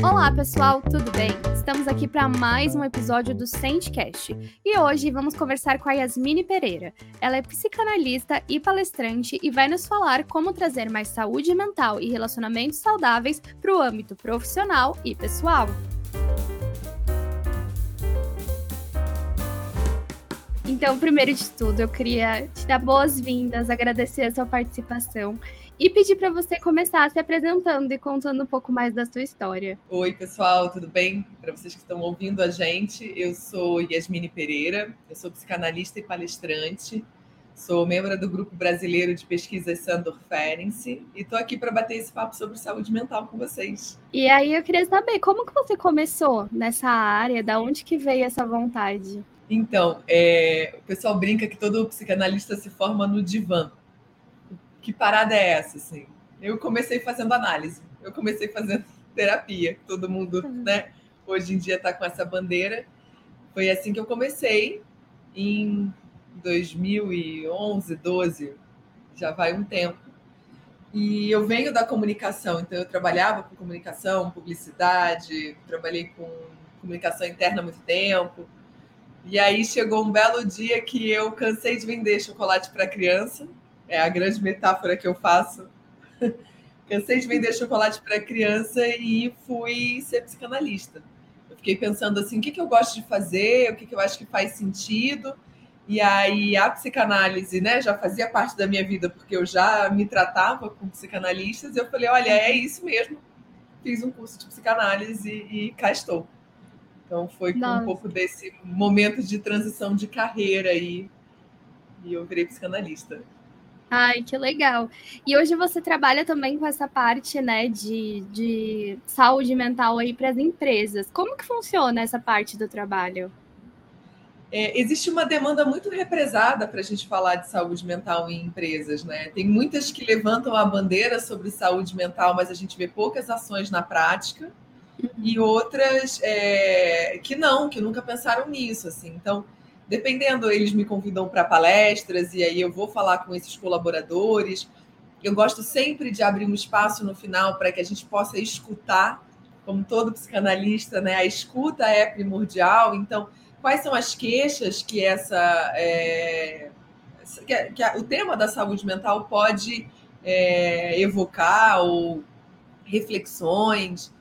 Olá, pessoal, tudo bem? Estamos aqui para mais um episódio do Sentecast e hoje vamos conversar com a Yasmine Pereira. Ela é psicanalista e palestrante e vai nos falar como trazer mais saúde mental e relacionamentos saudáveis para o âmbito profissional e pessoal. Então, primeiro de tudo, eu queria te dar boas-vindas, agradecer a sua participação e pedir para você começar se apresentando e contando um pouco mais da sua história. Oi, pessoal, tudo bem? Para vocês que estão ouvindo a gente, eu sou Yasmine Pereira, eu sou psicanalista e palestrante, sou membro do Grupo Brasileiro de Pesquisas Sandor Ferenczi e estou aqui para bater esse papo sobre saúde mental com vocês. E aí eu queria saber, como que você começou nessa área? Da onde que veio essa vontade? Então, é, o pessoal brinca que todo psicanalista se forma no divã. Que parada é essa, assim? Eu comecei fazendo análise, eu comecei fazendo terapia. Todo mundo, uhum. né? Hoje em dia está com essa bandeira. Foi assim que eu comecei em 2011, 12. Já vai um tempo. E eu venho da comunicação, então eu trabalhava com comunicação, publicidade, trabalhei com comunicação interna há muito tempo e aí chegou um belo dia que eu cansei de vender chocolate para criança. É a grande metáfora que eu faço. cansei de vender chocolate para criança e fui ser psicanalista. Eu fiquei pensando assim, o que, que eu gosto de fazer, o que, que eu acho que faz sentido. E aí a psicanálise, né, já fazia parte da minha vida porque eu já me tratava com psicanalistas. Eu falei, olha, é isso mesmo. Fiz um curso de psicanálise e, e cá estou. Então foi um pouco desse momento de transição de carreira aí e eu virei psicanalista. Ai, que legal. E hoje você trabalha também com essa parte, né, de, de saúde mental aí para as empresas. Como que funciona essa parte do trabalho? É, existe uma demanda muito represada para a gente falar de saúde mental em empresas, né? Tem muitas que levantam a bandeira sobre saúde mental, mas a gente vê poucas ações na prática e outras é, que não, que nunca pensaram nisso, assim. Então, dependendo, eles me convidam para palestras e aí eu vou falar com esses colaboradores. Eu gosto sempre de abrir um espaço no final para que a gente possa escutar, como todo psicanalista, né? A escuta é primordial. Então, quais são as queixas que essa é, que, que o tema da saúde mental pode é, evocar ou reflexões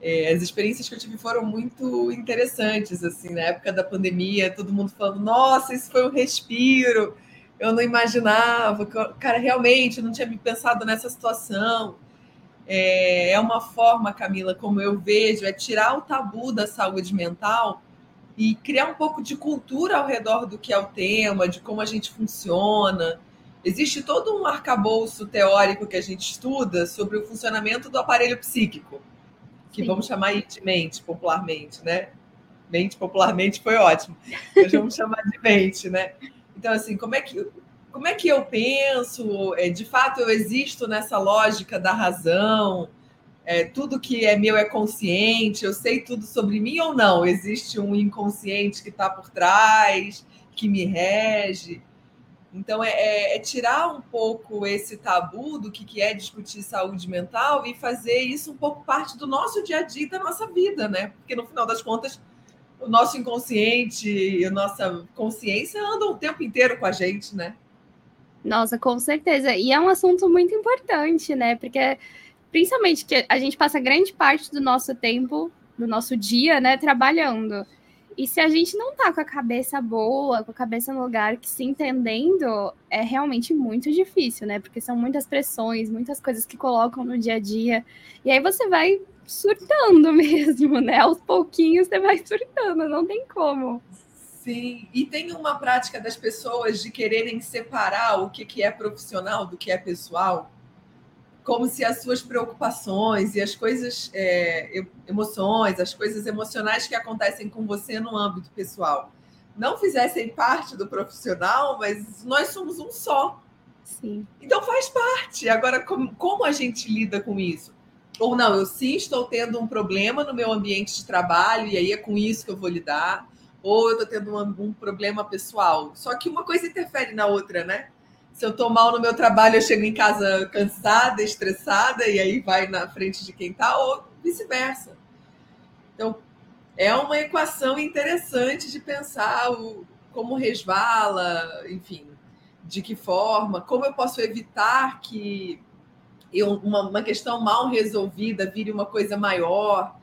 é, as experiências que eu tive foram muito interessantes, assim, na época da pandemia, todo mundo falando, nossa, isso foi um respiro, eu não imaginava, cara, realmente, não tinha me pensado nessa situação. É, é uma forma, Camila, como eu vejo, é tirar o tabu da saúde mental e criar um pouco de cultura ao redor do que é o tema, de como a gente funciona. Existe todo um arcabouço teórico que a gente estuda sobre o funcionamento do aparelho psíquico que Sim. vamos chamar de mente popularmente, né? Mente popularmente foi ótimo. Mas vamos chamar de mente, né? Então, assim, como é que, como é que eu penso? É, de fato, eu existo nessa lógica da razão? É, tudo que é meu é consciente? Eu sei tudo sobre mim ou não? Existe um inconsciente que está por trás, que me rege? Então, é, é, é, tirar um pouco esse tabu do que, que é discutir saúde mental e fazer isso um pouco parte do nosso dia a dia, da nossa vida, né? Porque no final das contas, o nosso inconsciente e a nossa consciência andam o tempo inteiro com a gente, né? Nossa, com certeza. E é um assunto muito importante, né? Porque, principalmente, que a gente passa grande parte do nosso tempo, do nosso dia, né, trabalhando. E se a gente não tá com a cabeça boa, com a cabeça no lugar, que se entendendo, é realmente muito difícil, né? Porque são muitas pressões, muitas coisas que colocam no dia a dia. E aí você vai surtando mesmo, né? Aos pouquinhos você vai surtando, não tem como. Sim, e tem uma prática das pessoas de quererem separar o que, que é profissional do que é pessoal como se as suas preocupações e as coisas, é, emoções, as coisas emocionais que acontecem com você no âmbito pessoal não fizessem parte do profissional, mas nós somos um só. Sim. Então faz parte. Agora, como, como a gente lida com isso? Ou não, eu sim estou tendo um problema no meu ambiente de trabalho e aí é com isso que eu vou lidar. Ou eu estou tendo um, um problema pessoal. Só que uma coisa interfere na outra, né? Se eu estou mal no meu trabalho, eu chego em casa cansada, estressada, e aí vai na frente de quem está, ou vice-versa. Então, é uma equação interessante de pensar o, como resvala, enfim, de que forma, como eu posso evitar que eu, uma, uma questão mal resolvida vire uma coisa maior.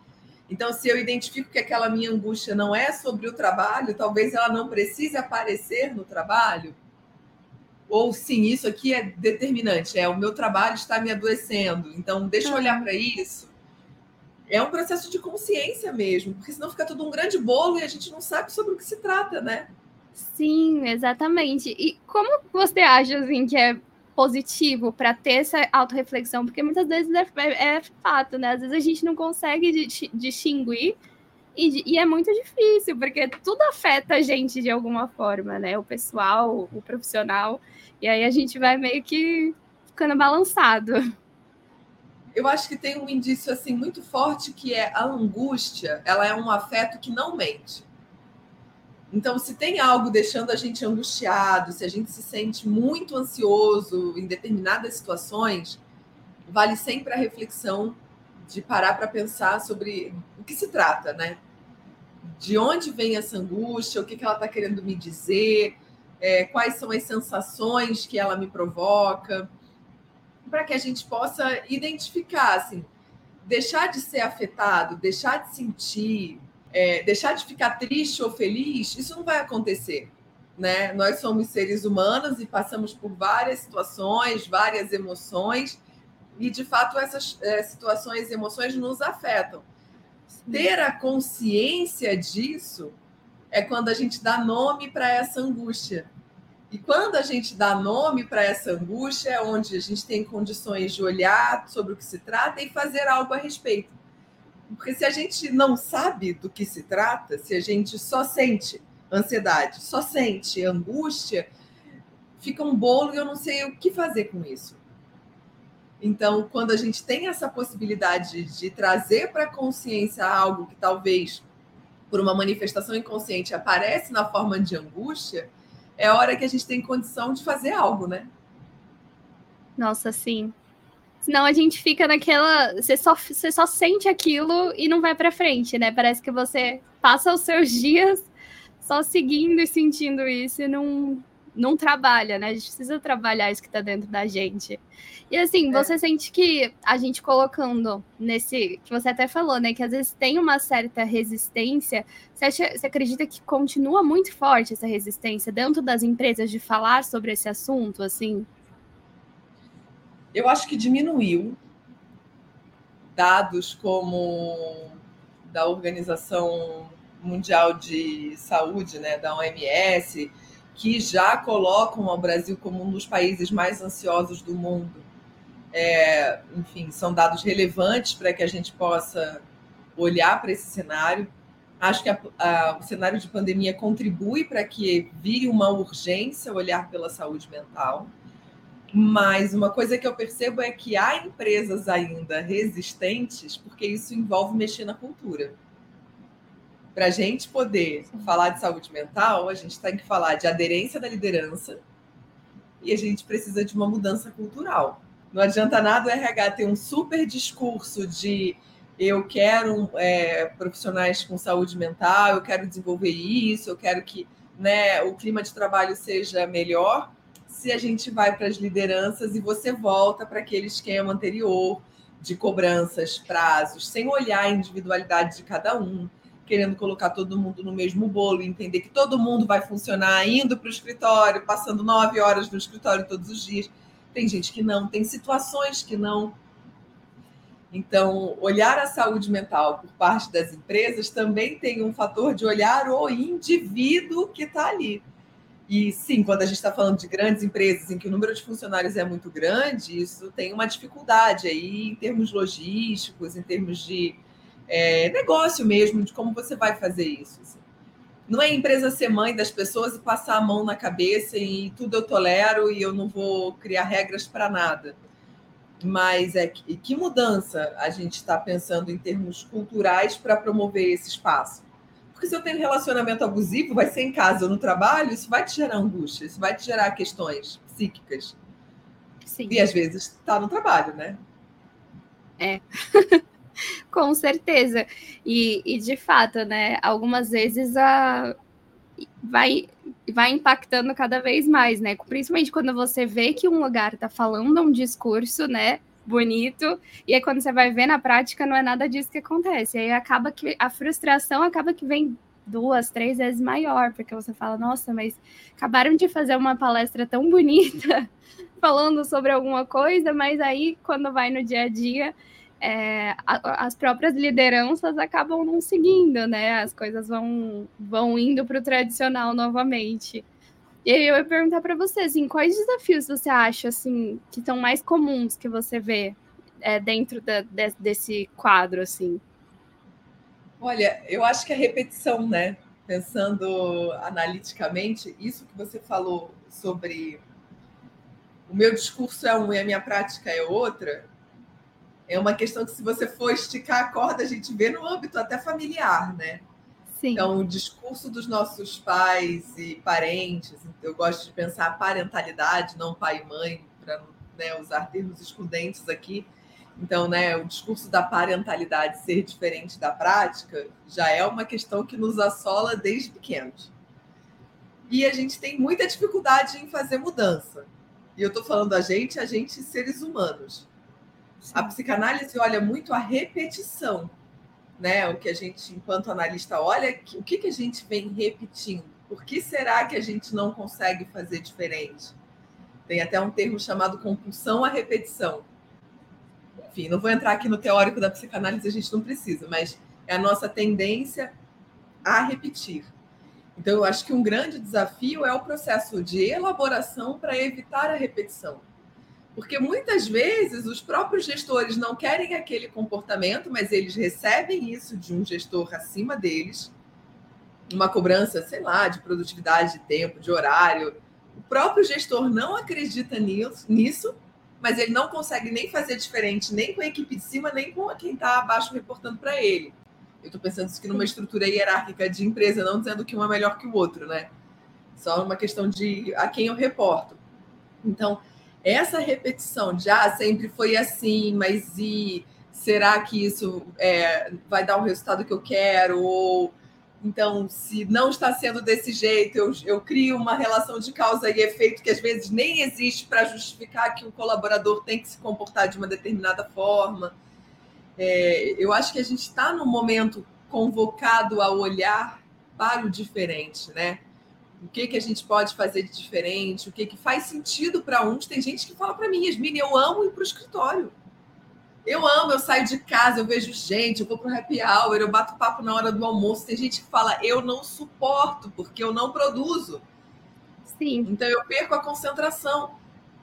Então, se eu identifico que aquela minha angústia não é sobre o trabalho, talvez ela não precise aparecer no trabalho. Ou sim, isso aqui é determinante, é o meu trabalho está me adoecendo. Então, deixa eu olhar para isso é um processo de consciência mesmo, porque senão fica tudo um grande bolo e a gente não sabe sobre o que se trata, né? Sim, exatamente. E como você acha assim, que é positivo para ter essa autorreflexão? Porque muitas vezes é, é, é, fato, né? Às vezes a gente não consegue distinguir e, e, é muito difícil, porque tudo afeta a gente de alguma forma, né? O pessoal, o profissional. E aí a gente vai meio que ficando balançado eu acho que tem um indício assim muito forte que é a angústia, ela é um afeto que não mente. Então, se tem algo deixando a gente angustiado, se a gente se sente muito ansioso em determinadas situações, vale sempre a reflexão de parar para pensar sobre o que se trata, né? De onde vem essa angústia, o que, que ela está querendo me dizer, é, quais são as sensações que ela me provoca para que a gente possa identificar, assim, deixar de ser afetado, deixar de sentir, é, deixar de ficar triste ou feliz, isso não vai acontecer. Né? Nós somos seres humanos e passamos por várias situações, várias emoções, e de fato essas é, situações e emoções nos afetam. Ter a consciência disso é quando a gente dá nome para essa angústia. E quando a gente dá nome para essa angústia, é onde a gente tem condições de olhar sobre o que se trata e fazer algo a respeito. Porque se a gente não sabe do que se trata, se a gente só sente ansiedade, só sente angústia, fica um bolo e eu não sei o que fazer com isso. Então, quando a gente tem essa possibilidade de trazer para a consciência algo que talvez por uma manifestação inconsciente aparece na forma de angústia, é hora que a gente tem condição de fazer algo, né? Nossa, sim. Senão a gente fica naquela. Você só, você só sente aquilo e não vai para frente, né? Parece que você passa os seus dias só seguindo e sentindo isso e não, não trabalha, né? A gente precisa trabalhar isso que está dentro da gente. E assim, é. você sente que a gente colocando nesse. que você até falou, né? Que às vezes tem uma certa resistência. Você, acha, você acredita que continua muito forte essa resistência dentro das empresas de falar sobre esse assunto, assim? Eu acho que diminuiu. Dados como da Organização Mundial de Saúde, né, da OMS, que já colocam o Brasil como um dos países mais ansiosos do mundo. É, enfim, são dados relevantes para que a gente possa olhar para esse cenário. Acho que a, a, o cenário de pandemia contribui para que vire uma urgência olhar pela saúde mental. Mas uma coisa que eu percebo é que há empresas ainda resistentes, porque isso envolve mexer na cultura. Para a gente poder falar de saúde mental, a gente tem que falar de aderência da liderança e a gente precisa de uma mudança cultural. Não adianta nada o RH ter um super discurso de eu quero é, profissionais com saúde mental, eu quero desenvolver isso, eu quero que né, o clima de trabalho seja melhor, se a gente vai para as lideranças e você volta para aquele esquema anterior de cobranças, prazos, sem olhar a individualidade de cada um, querendo colocar todo mundo no mesmo bolo entender que todo mundo vai funcionar indo para o escritório, passando nove horas no escritório todos os dias. Tem gente que não, tem situações que não. Então, olhar a saúde mental por parte das empresas também tem um fator de olhar o indivíduo que está ali. E sim, quando a gente está falando de grandes empresas em que o número de funcionários é muito grande, isso tem uma dificuldade aí em termos logísticos, em termos de é, negócio mesmo, de como você vai fazer isso. Assim. Não é empresa ser mãe das pessoas e passar a mão na cabeça e tudo eu tolero e eu não vou criar regras para nada. Mas é que, que mudança a gente está pensando em termos culturais para promover esse espaço? Porque se eu tenho relacionamento abusivo, vai ser em casa ou no trabalho, isso vai te gerar angústia, isso vai te gerar questões psíquicas. Sim. E às vezes está no trabalho, né? É. Com certeza. E, e, de fato, né? Algumas vezes a, vai, vai impactando cada vez mais, né? Principalmente quando você vê que um lugar está falando um discurso, né? Bonito, e aí quando você vai ver na prática, não é nada disso que acontece. E aí acaba que a frustração acaba que vem duas, três vezes maior, porque você fala, nossa, mas acabaram de fazer uma palestra tão bonita falando sobre alguma coisa, mas aí quando vai no dia a dia é, a, as próprias lideranças acabam não seguindo, né? As coisas vão, vão indo para o tradicional novamente. E aí eu ia perguntar para você, assim, quais desafios você acha, assim, que são mais comuns que você vê é, dentro da, de, desse quadro, assim? Olha, eu acho que a repetição, né? Pensando analiticamente, isso que você falou sobre o meu discurso é um e a minha prática é outra, é uma questão que, se você for esticar a corda, a gente vê no âmbito até familiar, né? Sim. Então, o discurso dos nossos pais e parentes, eu gosto de pensar parentalidade, não pai e mãe, para né, usar termos excludentes aqui. Então, né, o discurso da parentalidade ser diferente da prática já é uma questão que nos assola desde pequenos. E a gente tem muita dificuldade em fazer mudança. E eu estou falando a gente, a gente seres humanos. A psicanálise olha muito a repetição, né? O que a gente, enquanto analista, olha, o que, que a gente vem repetindo? Por que será que a gente não consegue fazer diferente? Tem até um termo chamado compulsão à repetição. Enfim, não vou entrar aqui no teórico da psicanálise, a gente não precisa, mas é a nossa tendência a repetir. Então, eu acho que um grande desafio é o processo de elaboração para evitar a repetição. Porque muitas vezes os próprios gestores não querem aquele comportamento, mas eles recebem isso de um gestor acima deles, uma cobrança, sei lá, de produtividade de tempo, de horário. O próprio gestor não acredita nisso, mas ele não consegue nem fazer diferente, nem com a equipe de cima, nem com quem está abaixo reportando para ele. Eu estou pensando isso aqui numa estrutura hierárquica de empresa, não dizendo que um é melhor que o outro, né? Só uma questão de a quem eu reporto. Então, essa repetição de ah, sempre foi assim, mas e será que isso é, vai dar o resultado que eu quero? Ou então, se não está sendo desse jeito, eu, eu crio uma relação de causa e efeito que às vezes nem existe para justificar que o colaborador tem que se comportar de uma determinada forma. É, eu acho que a gente está no momento convocado a olhar para o diferente, né? O que, que a gente pode fazer de diferente, o que, que faz sentido para uns. Tem gente que fala para mim, Yasmine, eu amo ir para o escritório. Eu amo, eu saio de casa, eu vejo gente, eu vou para o happy hour, eu bato papo na hora do almoço. Tem gente que fala, eu não suporto, porque eu não produzo. Sim. Então eu perco a concentração.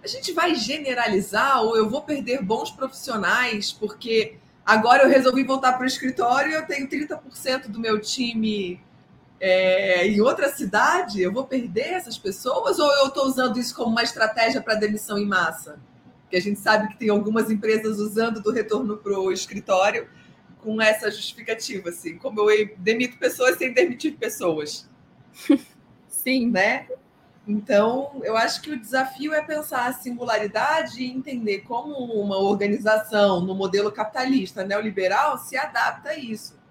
A gente vai generalizar ou eu vou perder bons profissionais porque agora eu resolvi voltar para o escritório e eu tenho 30% do meu time é, em outra cidade, eu vou perder essas pessoas ou eu estou usando isso como uma estratégia para demissão em massa? Que a gente sabe que tem algumas empresas usando do retorno para o escritório com essa justificativa, assim, como eu demito pessoas sem demitir pessoas. Sim. Né? Então, eu acho que o desafio é pensar a singularidade e entender como uma organização no modelo capitalista neoliberal se adapta a isso.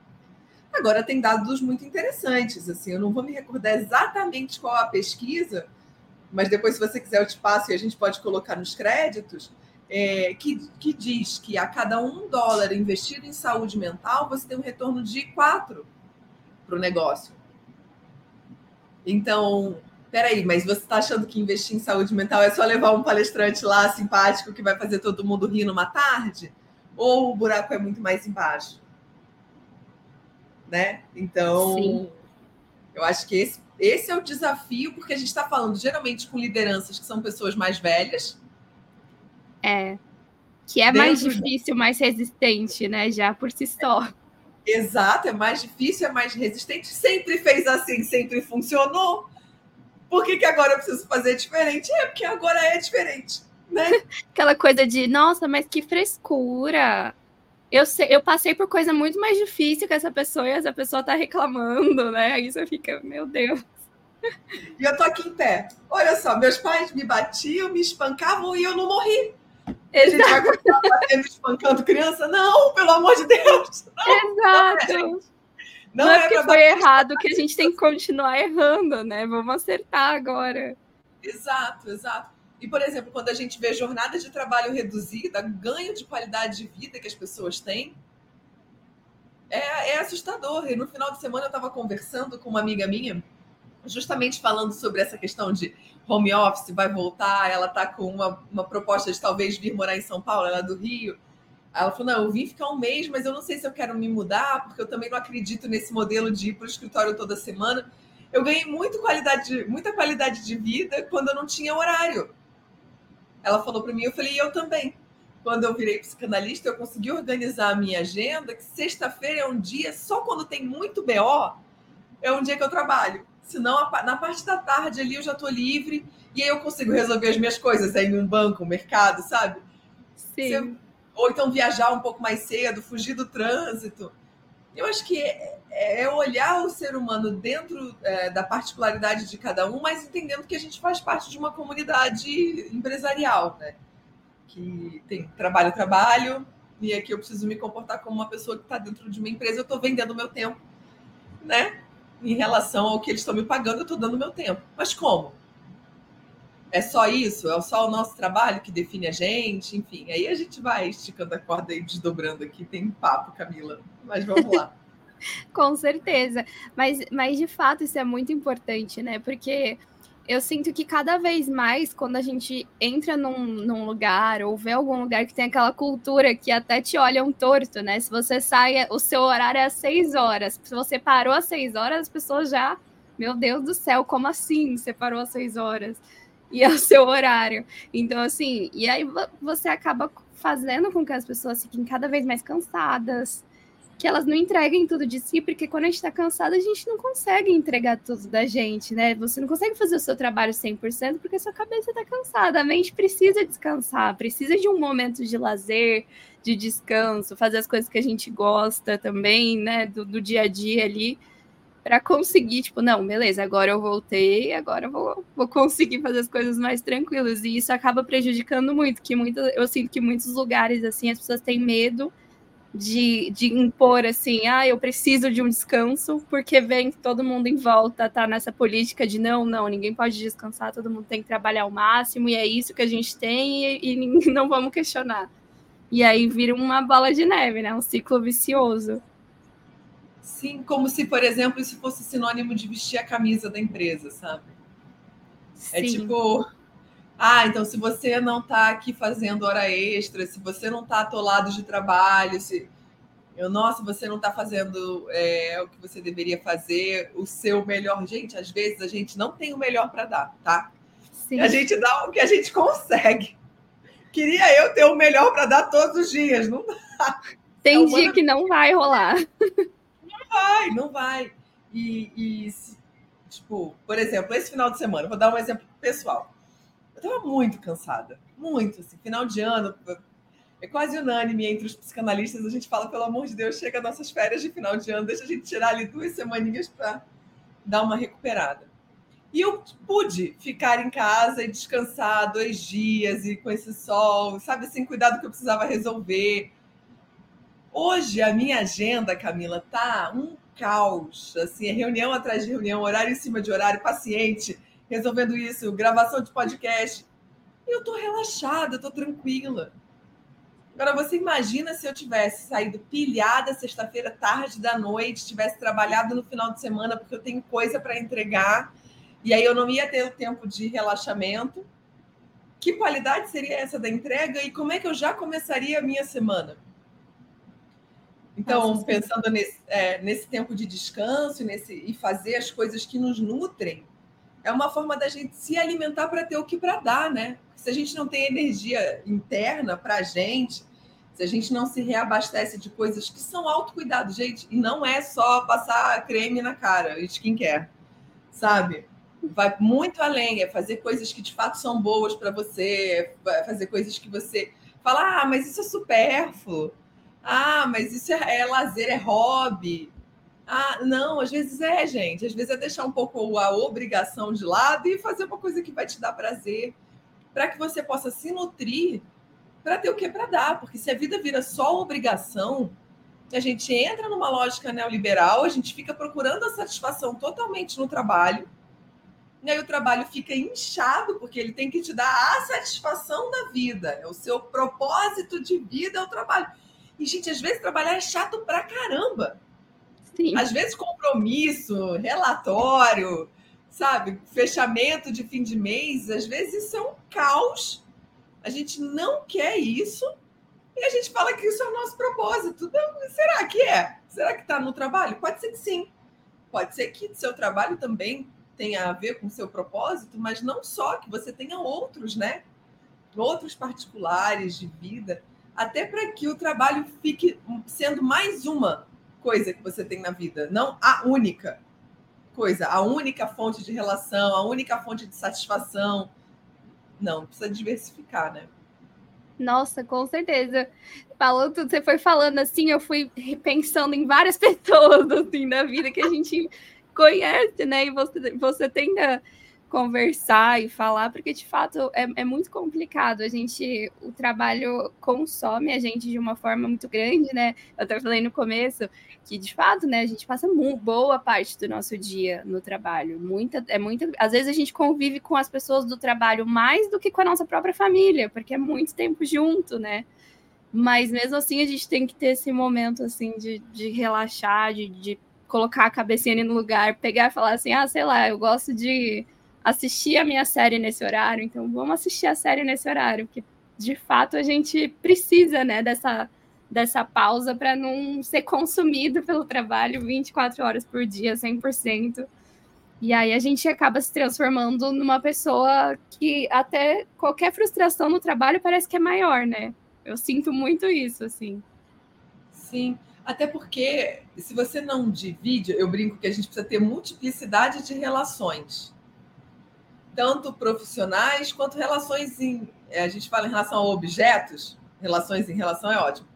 Agora, tem dados muito interessantes. Assim, eu não vou me recordar exatamente qual a pesquisa, mas depois, se você quiser, eu te passo e a gente pode colocar nos créditos, é, que, que diz que a cada um dólar investido em saúde mental, você tem um retorno de quatro para o negócio. Então, peraí, mas você está achando que investir em saúde mental é só levar um palestrante lá simpático que vai fazer todo mundo rir numa tarde? Ou o buraco é muito mais embaixo? Né? Então, Sim. eu acho que esse, esse é o desafio, porque a gente está falando geralmente com lideranças que são pessoas mais velhas. É. Que é mais difícil, mais resistente, né? Já por si só. Exato, é mais difícil, é mais resistente. Sempre fez assim, sempre funcionou. Por que, que agora eu preciso fazer diferente? É porque agora é diferente, né? Aquela coisa de, nossa, mas que frescura eu, sei, eu passei por coisa muito mais difícil que essa pessoa e essa pessoa tá reclamando, né? Aí você fica, meu Deus. E eu tô aqui em pé. Olha só, meus pais me batiam, me espancavam e eu não morri. Exato. A gente vai continuar batendo, espancando criança? Não, pelo amor de Deus. Não, Exato. Não, não, não é, é porque foi errado que a gente tem que continuar errando, né? Vamos acertar agora. Exato, exato. E, por exemplo, quando a gente vê jornada de trabalho reduzida, ganho de qualidade de vida que as pessoas têm, é, é assustador. E no final de semana eu estava conversando com uma amiga minha, justamente falando sobre essa questão de home office, vai voltar, ela está com uma, uma proposta de talvez vir morar em São Paulo, ela é do Rio. Ela falou: não, eu vim ficar um mês, mas eu não sei se eu quero me mudar, porque eu também não acredito nesse modelo de ir para o escritório toda semana. Eu ganhei muito qualidade, muita qualidade de vida quando eu não tinha horário. Ela falou para mim, eu falei, e eu também. Quando eu virei psicanalista, eu consegui organizar a minha agenda, que sexta-feira é um dia, só quando tem muito BO, é um dia que eu trabalho. Senão, na parte da tarde ali eu já estou livre e aí eu consigo resolver as minhas coisas aí um banco, um mercado, sabe? Sim. Você, ou então viajar um pouco mais cedo, fugir do trânsito. Eu acho que é, é olhar o ser humano dentro é, da particularidade de cada um, mas entendendo que a gente faz parte de uma comunidade empresarial, né? Que tem trabalho, trabalho, e aqui eu preciso me comportar como uma pessoa que está dentro de uma empresa, eu estou vendendo meu tempo, né? Em relação ao que eles estão me pagando, eu estou dando meu tempo. Mas como? É só isso? É só o nosso trabalho que define a gente? Enfim, aí a gente vai esticando a corda e desdobrando aqui. Tem papo, Camila. Mas vamos lá. Com certeza. Mas, mas de fato isso é muito importante, né? Porque eu sinto que cada vez mais, quando a gente entra num, num, lugar ou vê algum lugar que tem aquela cultura que até te olham torto, né? Se você sai, o seu horário é às seis horas. Se você parou às seis horas, as pessoas já, meu Deus do céu, como assim? Você parou às seis horas? e é o seu horário. Então, assim, e aí você acaba fazendo com que as pessoas fiquem cada vez mais cansadas, que elas não entreguem tudo de si, porque quando a gente está cansada, a gente não consegue entregar tudo da gente, né? Você não consegue fazer o seu trabalho 100% porque sua cabeça está cansada. A mente precisa descansar, precisa de um momento de lazer, de descanso, fazer as coisas que a gente gosta também, né? Do, do dia a dia ali para conseguir, tipo, não, beleza, agora eu voltei, agora eu vou, vou conseguir fazer as coisas mais tranquilas. E isso acaba prejudicando muito, que muita, eu sinto que muitos lugares, assim, as pessoas têm medo de, de impor, assim, ah, eu preciso de um descanso, porque vem todo mundo em volta, tá nessa política de não, não, ninguém pode descansar, todo mundo tem que trabalhar ao máximo, e é isso que a gente tem, e, e não vamos questionar. E aí vira uma bola de neve, né? Um ciclo vicioso. Sim, como se, por exemplo, isso fosse sinônimo de vestir a camisa da empresa, sabe? É Sim. É tipo, ah, então se você não está aqui fazendo hora extra, se você não está atolado de trabalho, se eu, nossa, você não está fazendo é, o que você deveria fazer, o seu melhor. Gente, às vezes a gente não tem o melhor para dar, tá? Sim. A gente dá o que a gente consegue. Queria eu ter o melhor para dar todos os dias, não dá. Tem é dia que não vai rolar vai, não vai. E, e, tipo, por exemplo, esse final de semana, vou dar um exemplo pessoal. Eu tava muito cansada, muito, assim, final de ano, é quase unânime entre os psicanalistas, a gente fala, pelo amor de Deus, chega nossas férias de final de ano, deixa a gente tirar ali duas semaninhas para dar uma recuperada. E eu pude ficar em casa e descansar dois dias e com esse sol, sabe assim, cuidar do que eu precisava resolver. Hoje a minha agenda, Camila, tá um caos. Assim, é reunião atrás de reunião, horário em cima de horário, paciente, resolvendo isso, gravação de podcast. E eu tô relaxada, tô tranquila. Agora, você imagina se eu tivesse saído pilhada sexta-feira, tarde da noite, tivesse trabalhado no final de semana, porque eu tenho coisa para entregar, e aí eu não ia ter o tempo de relaxamento. Que qualidade seria essa da entrega e como é que eu já começaria a minha semana? Então, pensando nesse, é, nesse tempo de descanso nesse, e fazer as coisas que nos nutrem, é uma forma da gente se alimentar para ter o que para dar, né? Se a gente não tem energia interna para a gente, se a gente não se reabastece de coisas que são autocuidado, gente, e não é só passar creme na cara, skincare, sabe? Vai muito além, é fazer coisas que de fato são boas para você, fazer coisas que você fala, ah, mas isso é supérfluo Ah, mas isso é, é lazer, é hobby. Ah, não, às vezes é, gente. Às vezes é deixar um pouco a obrigação de lado e fazer uma coisa que vai te dar prazer, para que você possa se nutrir para ter o que para dar. Porque se a vida vira só obrigação, a gente entra numa lógica neoliberal, a gente fica procurando a satisfação totalmente no trabalho, e aí o trabalho fica inchado, porque ele tem que te dar a satisfação da vida. É o seu propósito de vida é o trabalho. E, gente, às vezes trabalhar é chato pra caramba. Sim. Às vezes, compromisso, relatório, sabe, fechamento de fim de mês, às vezes isso é um caos. A gente não quer isso e a gente fala que isso é o nosso propósito. Não, será que é? Será que está no trabalho? Pode ser que sim. Pode ser que seu trabalho também tenha a ver com o seu propósito, mas não só, que você tenha outros, né? Outros particulares de vida, até para que o trabalho fique sendo mais uma coisa que você tem na vida, não a única coisa, a única fonte de relação, a única fonte de satisfação. Não, precisa diversificar, né? Nossa, com certeza. Falando tudo, você foi falando assim, eu fui pensando em várias pessoas assim na vida que a gente conhece, né? E você, você tenta conversar e falar, porque de fato é, é, muito complicado. A gente, o trabalho consome a gente de uma forma muito grande, né? Eu até falei no começo que de fato, né, a gente passa boa parte do nosso dia no trabalho. Muita, é muita, às vezes a gente convive com as pessoas do trabalho mais do que com a nossa própria família, porque é muito tempo junto, né? Mas mesmo assim a gente tem que ter esse momento assim de, de relaxar, de, de colocar a cabecinha no lugar, pegar e falar assim: ah, sei lá, eu gosto de assistir a minha série nesse horário, então vamos assistir a série nesse horário, porque de fato a gente precisa, né, dessa, dessa pausa para não ser consumido pelo trabalho 24 horas por dia, 100%. E aí a gente acaba se transformando numa pessoa que até qualquer frustração no trabalho parece que é maior, né? Eu sinto muito isso, assim. Sim. Até porque, se você não divide, eu brinco que a gente precisa ter multiplicidade de relações, tanto profissionais quanto relações em. A gente fala em relação a objetos, relações em relação é ótimo,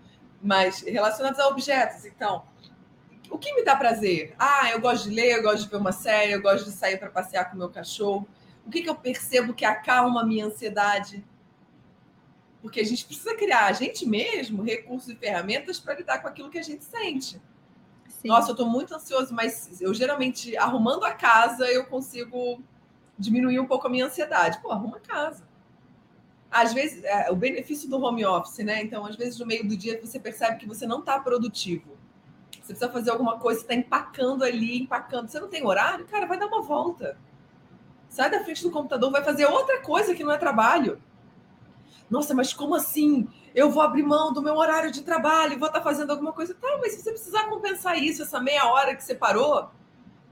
mas relacionados a objetos. Então, o que me dá prazer? Ah, eu gosto de ler, eu gosto de ver uma série, eu gosto de sair para passear com meu cachorro. O que, que eu percebo que acalma a minha ansiedade? Porque a gente precisa criar a gente mesmo recursos e ferramentas para lidar com aquilo que a gente sente. Sim. Nossa, eu estou muito ansioso, mas eu geralmente, arrumando a casa, eu consigo diminuir um pouco a minha ansiedade. Pô, arruma casa. Às vezes, é, o benefício do home office, né? Então, às vezes, no meio do dia, você percebe que você não está produtivo. Você precisa fazer alguma coisa, você está empacando ali, empacando. Você não tem horário? Cara, vai dar uma volta. Sai da frente do computador, vai fazer outra coisa que não é trabalho. Nossa, mas como assim? Eu vou abrir mão do meu horário de trabalho vou estar fazendo alguma coisa. Tá, mas se você precisar compensar isso, essa meia hora que você parou,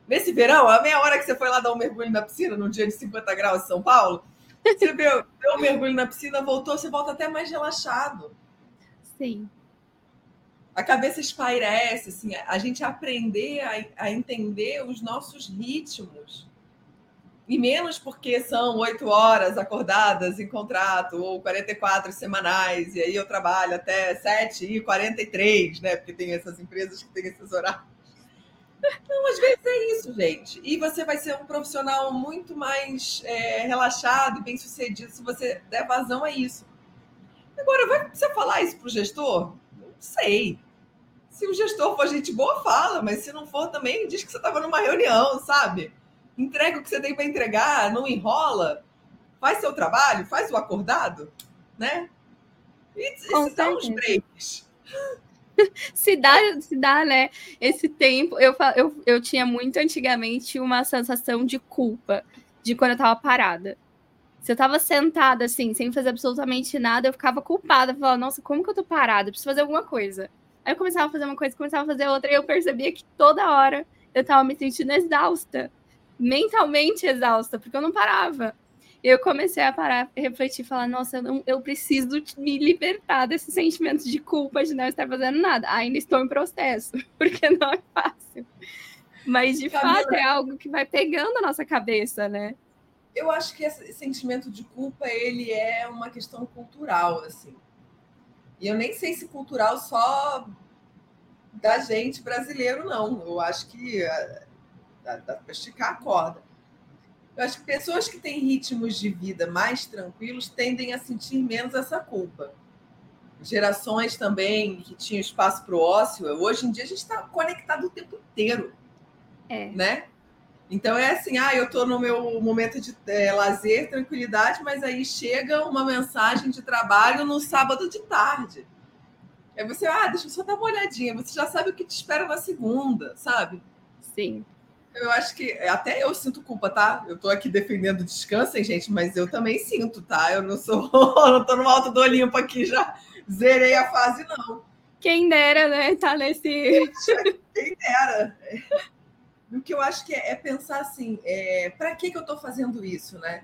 nesse verão, a meia hora que você foi lá dar um mergulho na piscina, num dia de 50 graus em São Paulo, você deu, deu um mergulho na piscina, voltou, você volta até mais relaxado. Sim. A cabeça espairece, assim, a gente aprender a, a entender os nossos ritmos e menos porque são oito horas acordadas em contrato, ou 44 semanais, e aí eu trabalho até 7 e 43, né? Porque tem essas empresas que têm esses horários. Não, às vezes é isso, gente. E você vai ser um profissional muito mais é, relaxado e bem sucedido se você der vazão a isso. Agora, vai você falar isso para o gestor? Não sei. Se o gestor for gente boa, fala, mas se não for também, diz que você estava numa reunião, sabe? entrega o que você tem para entregar, não enrola, faz seu trabalho, faz o acordado, né? E, e se dá uns breaks. se dá, se dá, né? Esse tempo, eu, eu, eu tinha muito antigamente uma sensação de culpa de quando eu tava parada. Se eu tava sentada assim, sem fazer absolutamente nada, eu ficava culpada. Falava, nossa, como que eu tô parada? Preciso fazer alguma coisa. Aí eu começava a fazer uma coisa, começava a fazer outra, e eu percebia que toda hora eu tava me sentindo exausta mentalmente exausta, porque eu não parava. Eu comecei a parar, refletir, falar, nossa, eu, não, eu preciso me libertar desse sentimento de culpa de não estar fazendo nada. Ainda estou em processo, porque não é fácil. Mas, de Camila, fato, é algo que vai pegando a nossa cabeça, né? Eu acho que esse sentimento de culpa, ele é uma questão cultural, assim. E eu nem sei se cultural só da gente brasileiro, não. Eu acho que eh, dá, dá para esticar a corda. Eu acho que pessoas que têm ritmos de vida mais tranquilos tendem a sentir menos essa culpa. Gerações também que tinham espaço para o ócio, hoje em dia a gente está conectado o tempo inteiro. É. Né? Então é assim, ah, eu estou no meu momento de é, lazer, tranquilidade, mas aí chega uma mensagem de trabalho no sábado de tarde. Aí você, ah, deixa eu só dar uma olhadinha, você já sabe o que te espera na segunda, sabe? Sim. Eu acho que até eu sinto culpa, tá? Eu tô aqui defendendo descansem, gente, mas eu também sinto, tá? Eu não sou, não tô no alto do Olimpo aqui já zerei a fase não. Quem dera, né? Tá nesse Quem dera. O que eu acho que é, é pensar assim, é, para que que eu tô fazendo isso, né?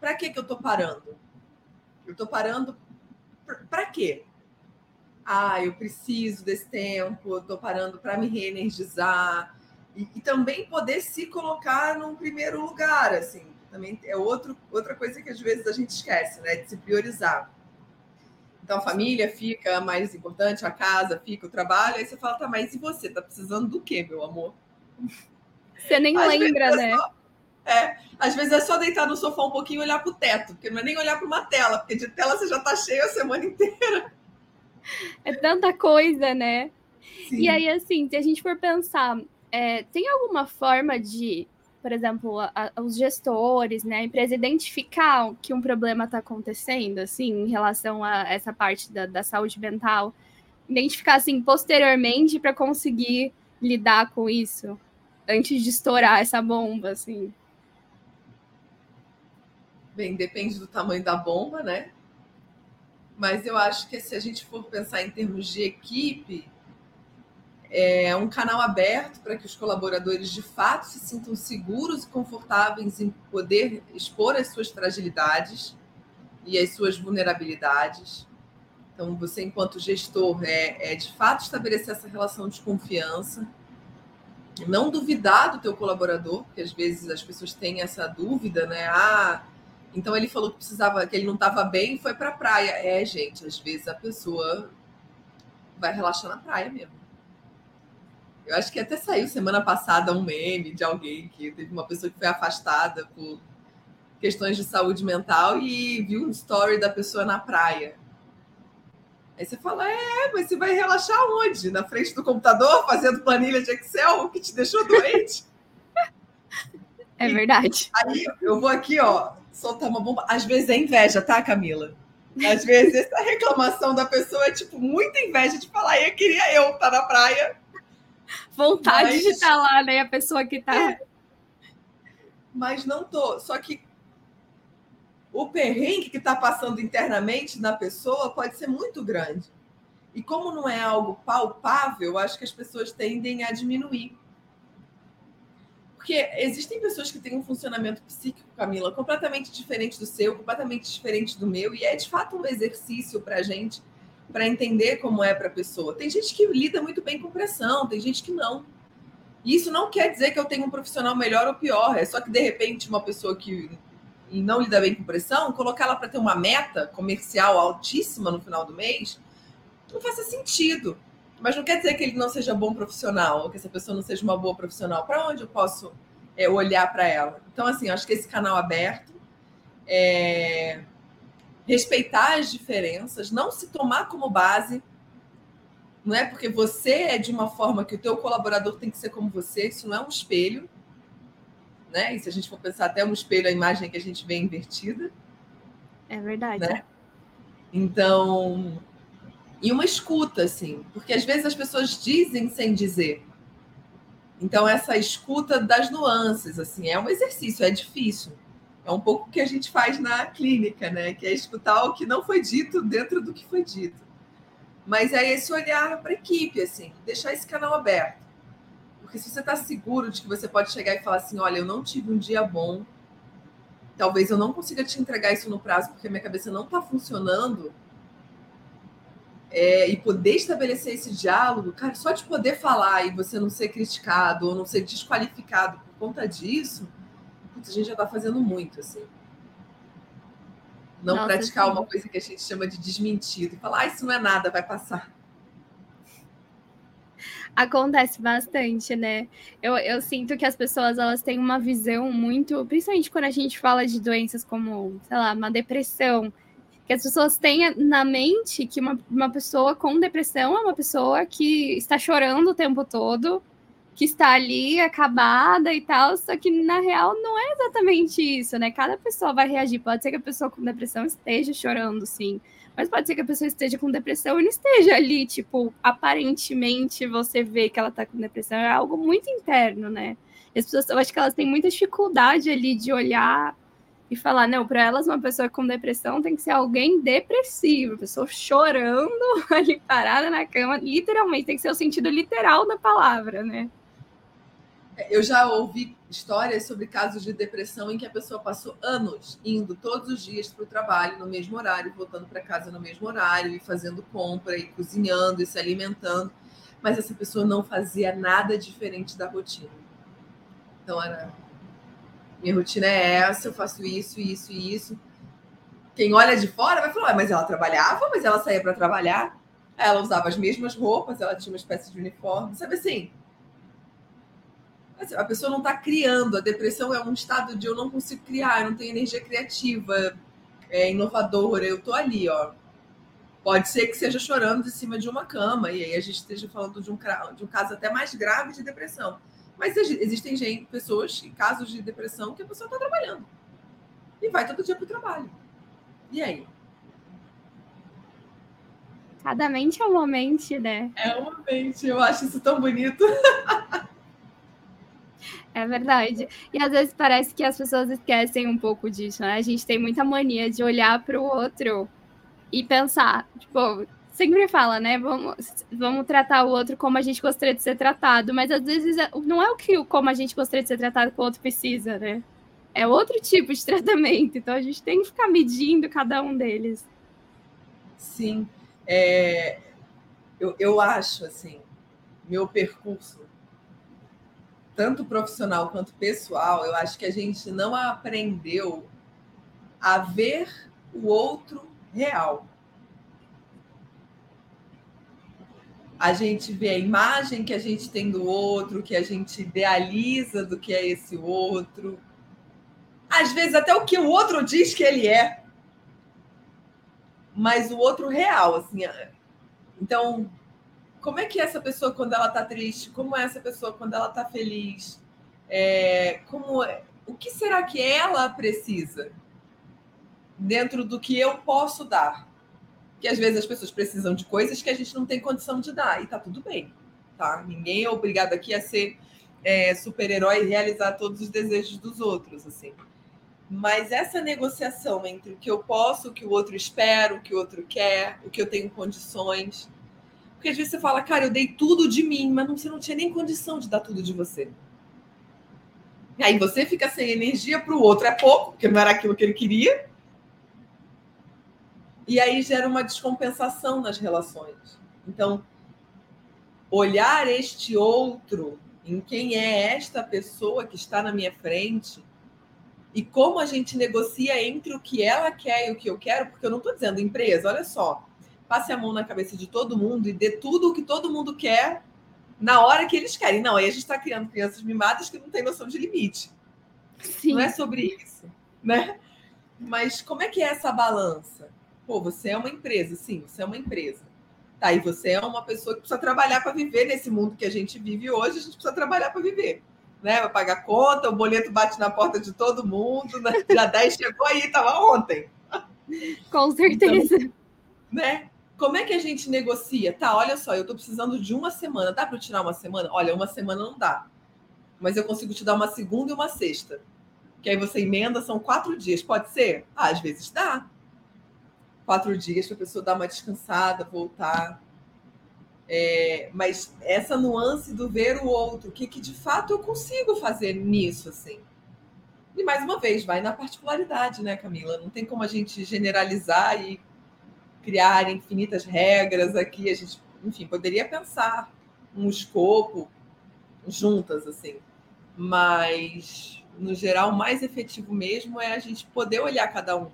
Para que que eu tô parando? Eu tô parando para quê? Ah, eu preciso desse tempo, eu tô parando para me reenergizar e, e, também poder se colocar num primeiro lugar, assim, também é outro, outra coisa que às vezes a gente esquece, né, de se priorizar. Então a família fica mais importante, a casa fica, o trabalho, aí você fala, tá, mas e você? Tá precisando do quê, meu amor? Você nem às lembra, é né? Só, é, às vezes é só deitar no sofá um pouquinho e olhar pro teto, porque não é nem olhar para uma tela, porque de tela você já tá cheio a semana inteira. É tanta coisa, né? Sim. E aí, assim, se a gente for pensar é, tem alguma forma de, por exemplo, a, a, os gestores, né, a empresa identificar que um problema está acontecendo, assim, em relação a essa parte da, da saúde mental, identificar, assim, posteriormente para conseguir lidar com isso, antes de estourar essa bomba, assim? Bem, depende do tamanho da bomba, né? Mas eu acho que se a gente for pensar em termos de equipe, é um canal aberto para que os colaboradores de fato se sintam seguros e confortáveis em poder expor as suas fragilidades e as suas vulnerabilidades. Então, você, enquanto gestor, é, é de fato estabelecer essa relação de confiança, não duvidar do teu colaborador, porque às vezes as pessoas têm essa dúvida, né? Ah, então ele falou que precisava, que ele não estava bem, foi para a praia. É, gente, às vezes a pessoa vai relaxar na praia mesmo. Eu acho que até saiu semana passada um meme de alguém que teve uma pessoa que foi afastada por questões de saúde mental e viu um story da pessoa na praia. Aí você fala, é, mas você vai relaxar onde? Na frente do computador, fazendo planilha de Excel, o que te deixou doente? É verdade. aí eu vou aqui, ó, soltar uma bomba. Às vezes é inveja, tá, Camila? Às vezes essa reclamação da pessoa é tipo muita inveja de falar, eu queria eu estar na praia vontade mas... de estar lá, né? A pessoa que está. É. Mas não tô. Só que o perrengue que está passando internamente na pessoa pode ser muito grande. E como não é algo palpável, acho que as pessoas tendem a diminuir. Porque existem pessoas que têm um funcionamento psíquico, Camila, completamente diferente do seu, completamente diferente do meu, e é de fato um exercício para a gente para entender como é para a pessoa. Tem gente que lida muito bem com pressão, tem gente que não. Isso não quer dizer que eu tenho um profissional melhor ou pior, é só que de repente uma pessoa que não lida bem com pressão, colocar ela para ter uma meta comercial altíssima no final do mês, não faça sentido. Mas não quer dizer que ele não seja bom profissional, ou que essa pessoa não seja uma boa profissional. Para onde eu posso é, olhar para ela? Então, assim, acho que esse canal aberto é, respeitar as diferenças, não se tomar como base, não é porque você é de uma forma que o teu colaborador tem que ser como você, isso não é um espelho, né? E se a gente for pensar até um espelho, a imagem que a gente vê invertida. É verdade. Né? Então, e uma escuta, assim, porque às vezes as pessoas dizem sem dizer. Então, essa escuta das nuances, assim, é um exercício, é difícil. É um pouco o que a gente faz na clínica, né? Que é escutar o que não foi dito dentro do que foi dito. Mas é esse olhar para a equipe, assim, deixar esse canal aberto. Porque se você está seguro de que você pode chegar e falar assim, olha, eu não tive um dia bom, talvez eu não consiga te entregar isso no prazo porque minha cabeça não está funcionando, é, e poder estabelecer esse diálogo, cara, só de poder falar e você não ser criticado ou não ser desqualificado por conta disso, a gente já está fazendo muito, assim. Não Nossa, praticar sim. uma coisa que a gente chama de desmentido. Falar, ah, isso não é nada, vai passar. Acontece bastante, né? Eu, eu sinto que as pessoas elas têm uma visão muito, principalmente quando a gente fala de doenças como, sei lá, uma depressão, que as pessoas têm na mente que uma, uma pessoa com depressão é uma pessoa que está chorando o tempo todo, que está ali acabada e tal, só que na real não é exatamente isso, né? Cada pessoa vai reagir. Pode ser que a pessoa com depressão esteja chorando, sim. Mas pode ser que a pessoa esteja com depressão e não esteja ali, tipo, aparentemente você vê que ela tá com depressão. É algo muito interno, né? As pessoas, eu acho que elas têm muita dificuldade ali de olhar e falar, não, para elas uma pessoa com depressão tem que ser alguém depressivo, pessoa chorando ali parada na cama, literalmente, tem que ser o sentido literal da palavra, né? Eu já ouvi histórias sobre casos de depressão em que a pessoa passou anos indo todos os dias para o trabalho no mesmo horário, voltando para casa no mesmo horário, e fazendo compra, e cozinhando, e se alimentando, mas essa pessoa não fazia nada diferente da rotina. Então era minha rotina é essa, eu faço isso, isso e isso. Quem olha de fora vai falar, mas ela trabalhava, mas ela saía para trabalhar, ela usava as mesmas roupas, ela tinha uma espécie de uniforme, sabe assim? Assim, a pessoa não está criando. A depressão é um estado de eu não consigo criar, eu não tenho energia criativa, é inovadora. Eu estou ali, ó. Pode ser que seja chorando de cima de uma cama, e aí a gente esteja falando de um, de um caso até mais grave de depressão. Mas existem gente, pessoas e casos de depressão que a pessoa está trabalhando. E vai todo dia para o trabalho. E aí? Cada mente é uma mente, né? É uma mente. Eu acho isso tão bonito. É verdade. E às vezes parece que as pessoas esquecem um pouco disso, né? A gente tem muita mania de olhar para o outro e pensar, tipo, sempre fala, né? Vamos, vamos tratar o outro como a gente gostaria de ser tratado, mas às vezes é, não é o que como a gente gostaria de ser tratado que o outro precisa, né? É outro tipo de tratamento, então a gente tem que ficar medindo cada um deles. Sim, é, eu, eu acho assim, meu percurso tanto profissional quanto pessoal, eu acho que a gente não aprendeu a ver o outro real. A gente vê a imagem que a gente tem do outro, que a gente idealiza do que é esse outro. Às vezes até o que o outro diz que ele é. Mas o outro real, assim. Então, como é que é essa pessoa quando ela está triste? Como é essa pessoa quando ela está feliz? É, como é, o que será que ela precisa dentro do que eu posso dar? Que às vezes as pessoas precisam de coisas que a gente não tem condição de dar e tá tudo bem, tá? Ninguém é obrigado aqui a ser é, super-herói e realizar todos os desejos dos outros, assim. Mas essa negociação entre o que eu posso, o que o outro espera, o que o outro quer, o que eu tenho condições, porque às vezes você fala, cara, eu dei tudo de mim, mas não, você não tinha nem condição de dar tudo de você. E aí você fica sem energia para o outro, é pouco, porque não era aquilo que ele queria. E aí gera uma descompensação nas relações. Então, olhar este outro, em quem é esta pessoa que está na minha frente, e como a gente negocia entre o que ela quer e o que eu quero, porque eu não estou dizendo empresa, olha só, passe a mão na cabeça de todo mundo e dê tudo o que todo mundo quer na hora que eles querem. Não, aí a gente está criando crianças mimadas que não têm noção de limite. Sim. Não é sobre isso, né? Mas como é que é essa balança? Pô, você é uma empresa, sim, você é uma empresa. Tá, e você é uma pessoa que precisa trabalhar para viver nesse mundo que a gente vive hoje, a gente precisa trabalhar para viver. Né? Vai pagar conta, o boleto bate na porta de todo mundo, né? já 10 chegou aí, estava ontem. Com certeza. Então, né? Como é que a gente negocia? Tá, olha só, eu estou precisando de uma semana. Dá para tirar uma semana? Olha, uma semana não dá. Mas eu consigo te dar uma segunda e uma sexta. Que aí você emenda, são quatro dias. Pode ser? Ah, às vezes dá. Quatro dias para a pessoa dar uma descansada, voltar. É, mas essa nuance do ver o outro, o que, que de fato eu consigo fazer nisso, assim. E mais uma vez, vai na particularidade, né, Camila? Não tem como a gente generalizar e criar infinitas regras aqui. A gente, enfim, poderia pensar um escopo juntas, assim. Mas, no geral, o mais efetivo mesmo é a gente poder olhar cada um.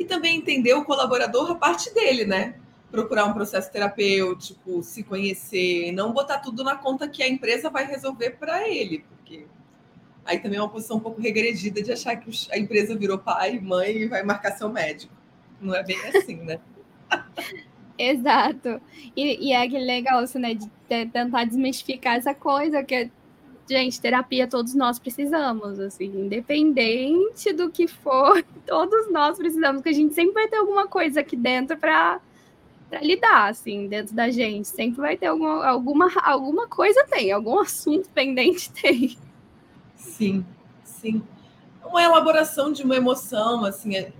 e também entender o colaborador a parte dele, né? Procurar um processo terapêutico, se conhecer, não botar tudo na conta que a empresa vai resolver para ele, porque aí também é uma posição um pouco regredida de achar que a empresa virou pai, mãe e vai marcar seu médico. Não é bem assim, né? Exato. E, e, é aquele negócio, né, de tentar desmistificar essa coisa que gente, terapia todos nós precisamos, assim, independente do que for, todos nós precisamos, porque a gente sempre vai ter alguma coisa aqui dentro para lidar, assim, dentro da gente. Sempre vai ter alguma, alguma, alguma coisa tem, algum assunto pendente tem. Sim, sim. Uma elaboração de uma emoção, assim, é...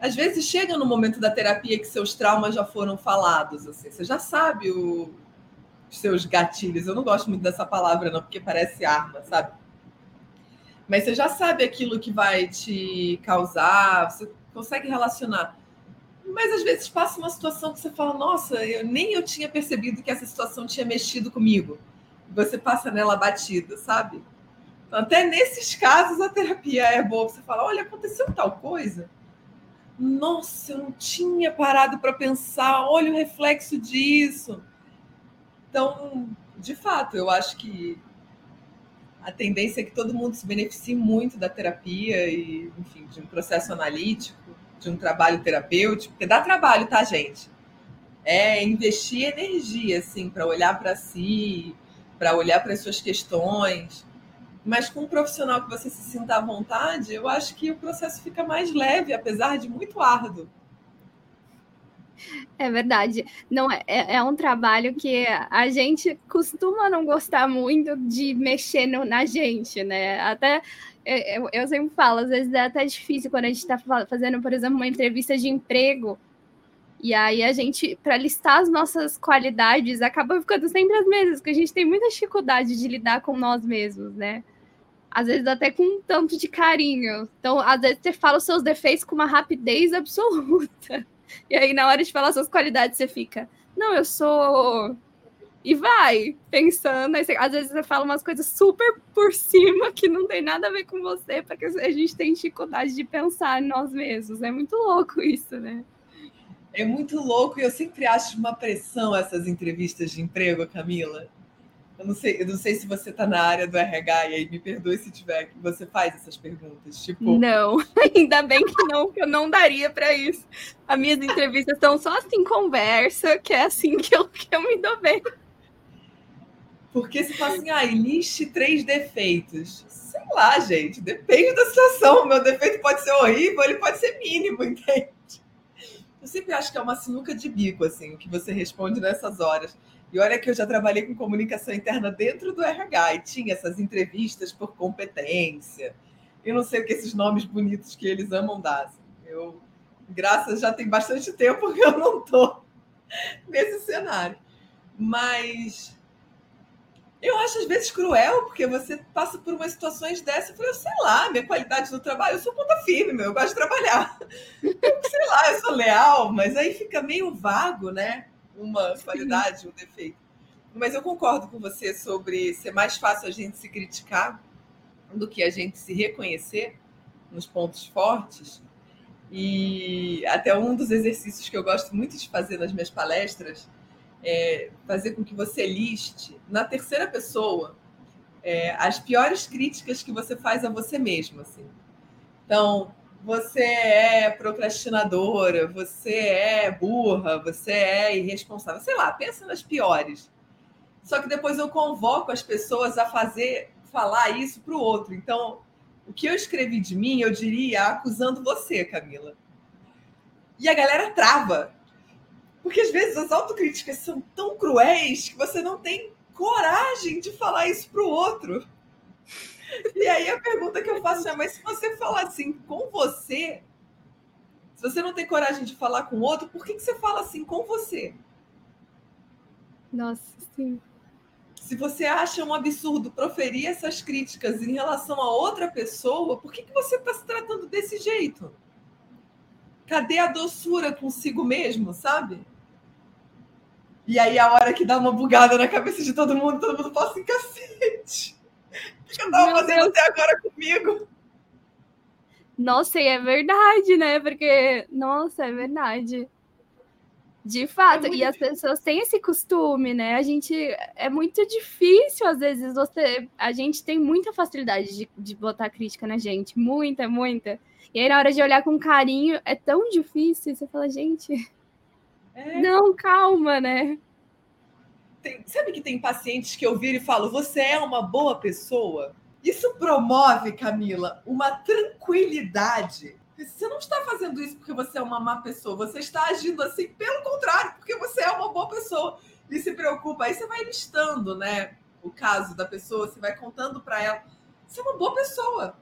às vezes chega no momento da terapia que seus traumas já foram falados, assim, você já sabe o seus gatilhos. Eu não gosto muito dessa palavra, não, porque parece arma, sabe? Mas você já sabe aquilo que vai te causar, você consegue relacionar. Mas às vezes passa uma situação que você fala, nossa, eu nem eu tinha percebido que essa situação tinha mexido comigo. Você passa nela batida, sabe? Então, até nesses casos a terapia é boa. Você fala, olha, aconteceu tal coisa. Nossa, eu não tinha parado para pensar. Olha o reflexo disso. Então, de fato, eu acho que a tendência é que todo mundo se beneficie muito da terapia e, enfim, de um processo analítico, de um trabalho terapêutico, porque dá trabalho, tá, gente? É investir energia, assim, para olhar para si, para olhar para as suas questões. Mas com um profissional que você se sinta à vontade, eu acho que o processo fica mais leve, apesar de muito árduo. É verdade. Não é, é, é um trabalho que a gente costuma não gostar muito de mexer no, na gente, né? Até eu, eu sempre falo, às vezes é até difícil quando a gente está fazendo, por exemplo, uma entrevista de emprego. E aí a gente, para listar as nossas qualidades, acaba ficando sempre as mesmas, porque a gente tem muita dificuldade de lidar com nós mesmos, né? Às vezes até com um tanto de carinho. Então, às vezes você fala os seus defeitos com uma rapidez absoluta. E aí, na hora de falar suas qualidades, você fica, não, eu sou. E vai, pensando. Aí, às vezes você fala umas coisas super por cima que não tem nada a ver com você, porque a gente tem dificuldade de pensar em nós mesmos. É muito louco isso, né? É muito louco e eu sempre acho uma pressão essas entrevistas de emprego, Camila. Eu não sei, eu não sei se você está na área do RH e aí me perdoe se tiver que você faz essas perguntas, tipo. Não, ainda bem que não, que eu não daria para isso. As minhas entrevistas estão só assim conversa, que é assim que eu, que eu me dou bem. Porque se fala assim, ah, liste três defeitos. Sei lá, gente, depende da situação. O meu defeito pode ser horrível, ele pode ser mínimo, entende? Eu sempre acho que é uma sinuca de bico, assim, o que você responde nessas horas. E olha que eu já trabalhei com comunicação interna dentro do RH e tinha essas entrevistas por competência. Eu não sei o que esses nomes bonitos que eles amam dar. Assim. Eu, graças, já tem bastante tempo que eu não estou nesse cenário. Mas eu acho às vezes cruel, porque você passa por umas situações dessas e fala, sei lá, minha qualidade no trabalho, eu sou ponta firme, meu, eu gosto de trabalhar. sei lá, eu sou leal, mas aí fica meio vago, né? uma qualidade, um defeito. Mas eu concordo com você sobre ser mais fácil a gente se criticar do que a gente se reconhecer nos pontos fortes. E até um dos exercícios que eu gosto muito de fazer nas minhas palestras é fazer com que você liste na terceira pessoa é, as piores críticas que você faz a você mesmo. Assim. Então, você é procrastinadora, você é burra, você é irresponsável, sei lá, pensa nas piores. Só que depois eu convoco as pessoas a fazer, falar isso para o outro. Então, o que eu escrevi de mim, eu diria acusando você, Camila. E a galera trava. Porque às vezes as autocríticas são tão cruéis que você não tem coragem de falar isso para o outro. E aí a pergunta que eu faço é: mas se você falar assim com você, se você não tem coragem de falar com outro, por que, que você fala assim com você? Nossa, sim. Se você acha um absurdo proferir essas críticas em relação a outra pessoa, por que, que você está se tratando desse jeito? Cadê a doçura consigo mesmo, sabe? E aí, a hora que dá uma bugada na cabeça de todo mundo, todo mundo fala assim, cacete que eu tava fazendo Deus. até agora comigo? Nossa, e é verdade, né? Porque, nossa, é verdade. De fato, é e as pessoas têm esse costume, né? A gente é muito difícil, às vezes, você. A gente tem muita facilidade de, de botar crítica na gente, muita, muita. E aí, na hora de olhar com carinho, é tão difícil. Você fala, gente, é. não, calma, né? Tem, sabe que tem pacientes que eu viro e falo, você é uma boa pessoa? Isso promove, Camila, uma tranquilidade você não está fazendo isso porque você é uma má pessoa, você está agindo assim pelo contrário, porque você é uma boa pessoa e se preocupa. Aí você vai listando, né, o caso da pessoa, você vai contando para ela, você é uma boa pessoa.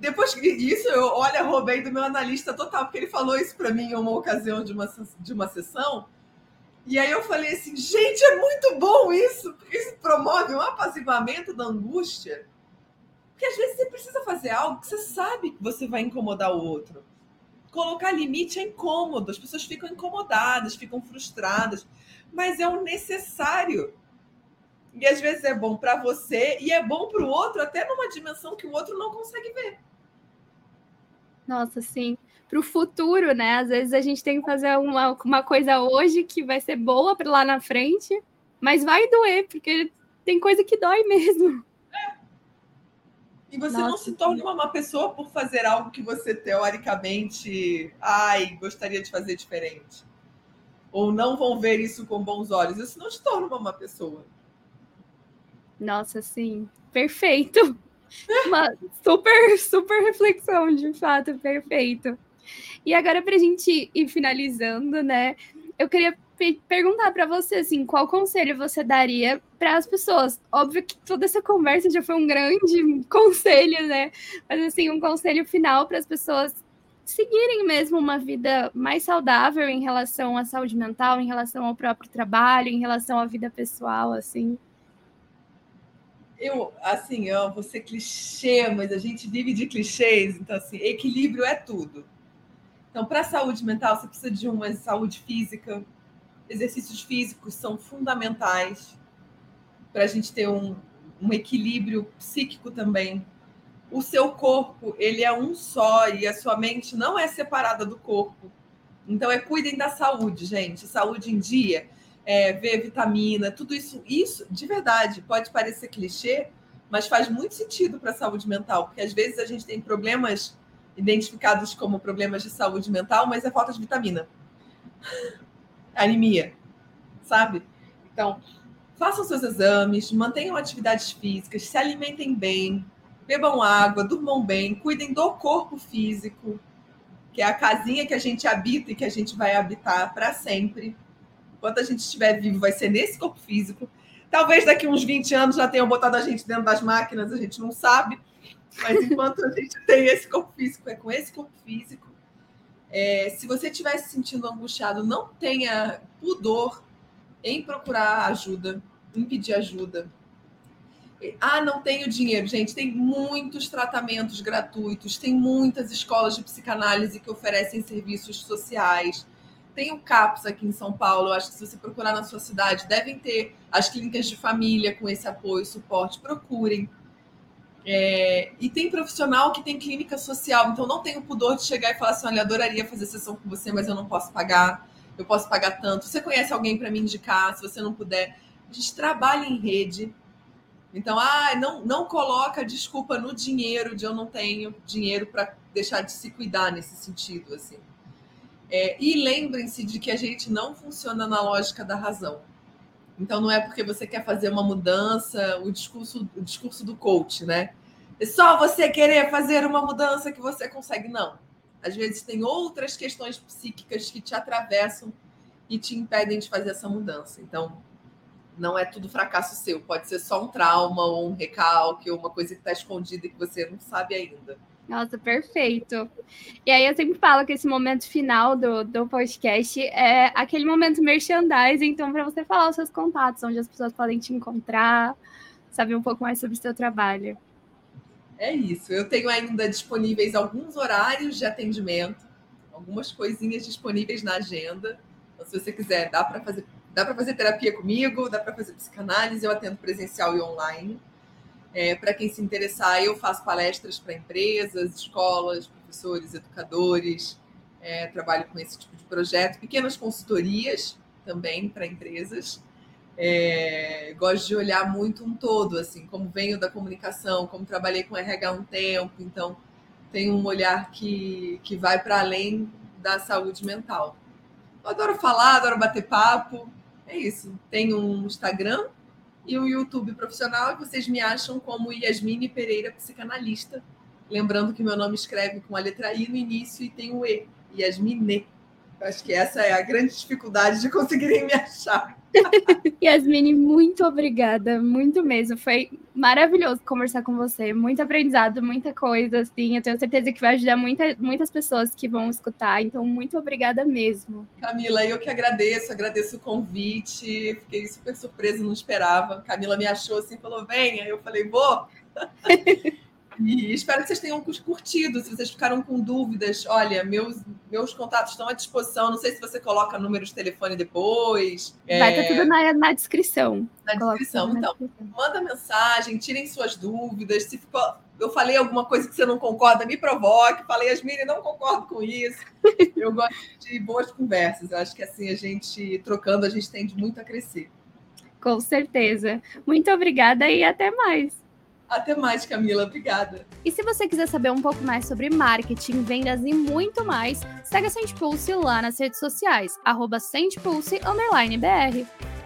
Depois que isso, eu olha, roubei do meu analista total, porque ele falou isso para mim em uma ocasião de uma, de uma sessão. E aí eu falei assim, gente, é muito bom isso, porque isso promove um apaziguamento da angústia porque às vezes você precisa fazer algo que você sabe que você vai incomodar o outro. Colocar limite é incômodo, as pessoas ficam incomodadas, ficam frustradas, mas é o necessário. E às vezes é bom para você e é bom para o outro, até numa dimensão que o outro não consegue ver. Nossa, sim. Para o futuro, né? Às vezes a gente tem que fazer uma, uma coisa hoje que vai ser boa para lá na frente, mas vai doer, porque tem coisa que dói mesmo. E você Nossa, não se torna uma má pessoa por fazer algo que você teoricamente, ai, gostaria de fazer diferente. Ou não vão ver isso com bons olhos. Isso não te torna uma má pessoa. Nossa, sim. Perfeito. Uma super, super reflexão, de fato, perfeito. E agora, para a gente ir finalizando, né? Eu queria perguntar para você assim, qual conselho você daria para as pessoas? Óbvio que toda essa conversa já foi um grande conselho, né? Mas assim, um conselho final para as pessoas seguirem mesmo uma vida mais saudável em relação à saúde mental, em relação ao próprio trabalho, em relação à vida pessoal, assim. Eu, assim, eu vou ser clichê, mas a gente vive de clichês, então assim, equilíbrio é tudo. Então, para a saúde mental, você precisa de uma saúde física, exercícios físicos são fundamentais para a gente ter um, um equilíbrio psíquico também. O seu corpo, ele é um só e a sua mente não é separada do corpo. Então, é cuidem da saúde, gente. Saúde em dia, é, ver vitamina, tudo isso, isso de verdade pode parecer clichê, mas faz muito sentido para a saúde mental, porque às vezes a gente tem problemas identificados como problemas de saúde mental, mas é falta de vitamina anemia, sabe? Então, façam seus exames, mantenham atividades físicas, se alimentem bem, bebam água, durmam bem, cuidem do corpo físico, que é a casinha que a gente habita e que a gente vai habitar para sempre. Enquanto a gente estiver vivo, vai ser nesse corpo físico. Talvez daqui uns 20 anos já tenham botado a gente dentro das máquinas, a gente não sabe. Mas enquanto a gente tem esse corpo físico, é com esse corpo físico é, se você estiver se sentindo angustiado, não tenha pudor em procurar ajuda, em pedir ajuda. Ah, não tenho dinheiro. Gente, tem muitos tratamentos gratuitos, tem muitas escolas de psicanálise que oferecem serviços sociais. Tem o CAPS aqui em São Paulo, eu acho que se você procurar na sua cidade, devem ter as clínicas de família com esse apoio, suporte. Procurem. É, e tem profissional que tem clínica social, então não tem o pudor de chegar e falar assim: olha, adoraria fazer sessão com você, mas eu não posso pagar, eu posso pagar tanto. Você conhece alguém para me indicar? Se você não puder, a gente trabalha em rede. Então, ah, não, não coloca desculpa no dinheiro de eu não tenho dinheiro para deixar de se cuidar nesse sentido, assim. É, e lembrem-se de que a gente não funciona na lógica da razão. Então não é porque você quer fazer uma mudança, o discurso, o discurso do coach, né? É só você querer fazer uma mudança que você consegue, não. Às vezes tem outras questões psíquicas que te atravessam e te impedem de fazer essa mudança. Então, não é tudo fracasso seu, pode ser só um trauma ou um recalque ou uma coisa que está escondida e que você não sabe ainda. Nossa, perfeito. E aí eu sempre falo que esse momento final do, do podcast é aquele momento merchandising, então para você falar os seus contatos, onde as pessoas podem te encontrar, saber um pouco mais sobre o seu trabalho. É isso. Eu tenho ainda disponíveis alguns horários de atendimento, algumas coisinhas disponíveis na agenda. Então, se você quiser, dá para fazer, dá para fazer terapia comigo, dá para fazer psicanálise, eu atendo presencial e online. É, para quem se interessar, eu faço palestras para empresas, escolas, professores, educadores, é, trabalho com esse tipo de projeto, pequenas consultorias também para empresas. É, gosto de olhar muito um todo, assim, como venho da comunicação, como trabalhei com RH há um tempo, então tenho um olhar que, que vai para além da saúde mental. Eu adoro falar, adoro bater papo, é isso. Tenho um Instagram, e o YouTube profissional, vocês me acham como Yasmine Pereira, psicanalista. Lembrando que meu nome escreve com a letra I no início e tem o E, Yasmine. acho que essa é a grande dificuldade de conseguirem me achar. Yasmine, muito obrigada, muito mesmo. Foi maravilhoso conversar com você. Muito aprendizado, muita coisa, assim. Eu tenho certeza que vai ajudar muita, muitas pessoas que vão escutar. Então, muito obrigada mesmo. Camila, eu que agradeço, agradeço o convite. Fiquei super surpresa, não esperava. Camila me achou assim, falou: venha. Eu falei: vou. E espero que vocês tenham curtido. Se vocês ficaram com dúvidas, olha, meus, meus contatos estão à disposição. Não sei se você coloca número de telefone depois. Vai estar é... tudo na, na descrição. Na descrição. Então, manda mensagem, tirem suas dúvidas. Se ficou, eu falei alguma coisa que você não concorda, me provoque. Falei, Yasmine, não concordo com isso. eu gosto de boas conversas. Eu acho que assim, a gente trocando, a gente tende muito a crescer. Com certeza. Muito obrigada e até mais. Até mais, Camila. Obrigada. E se você quiser saber um pouco mais sobre marketing, vendas e muito mais, segue a Sente Pulse lá nas redes sociais, arroba BR.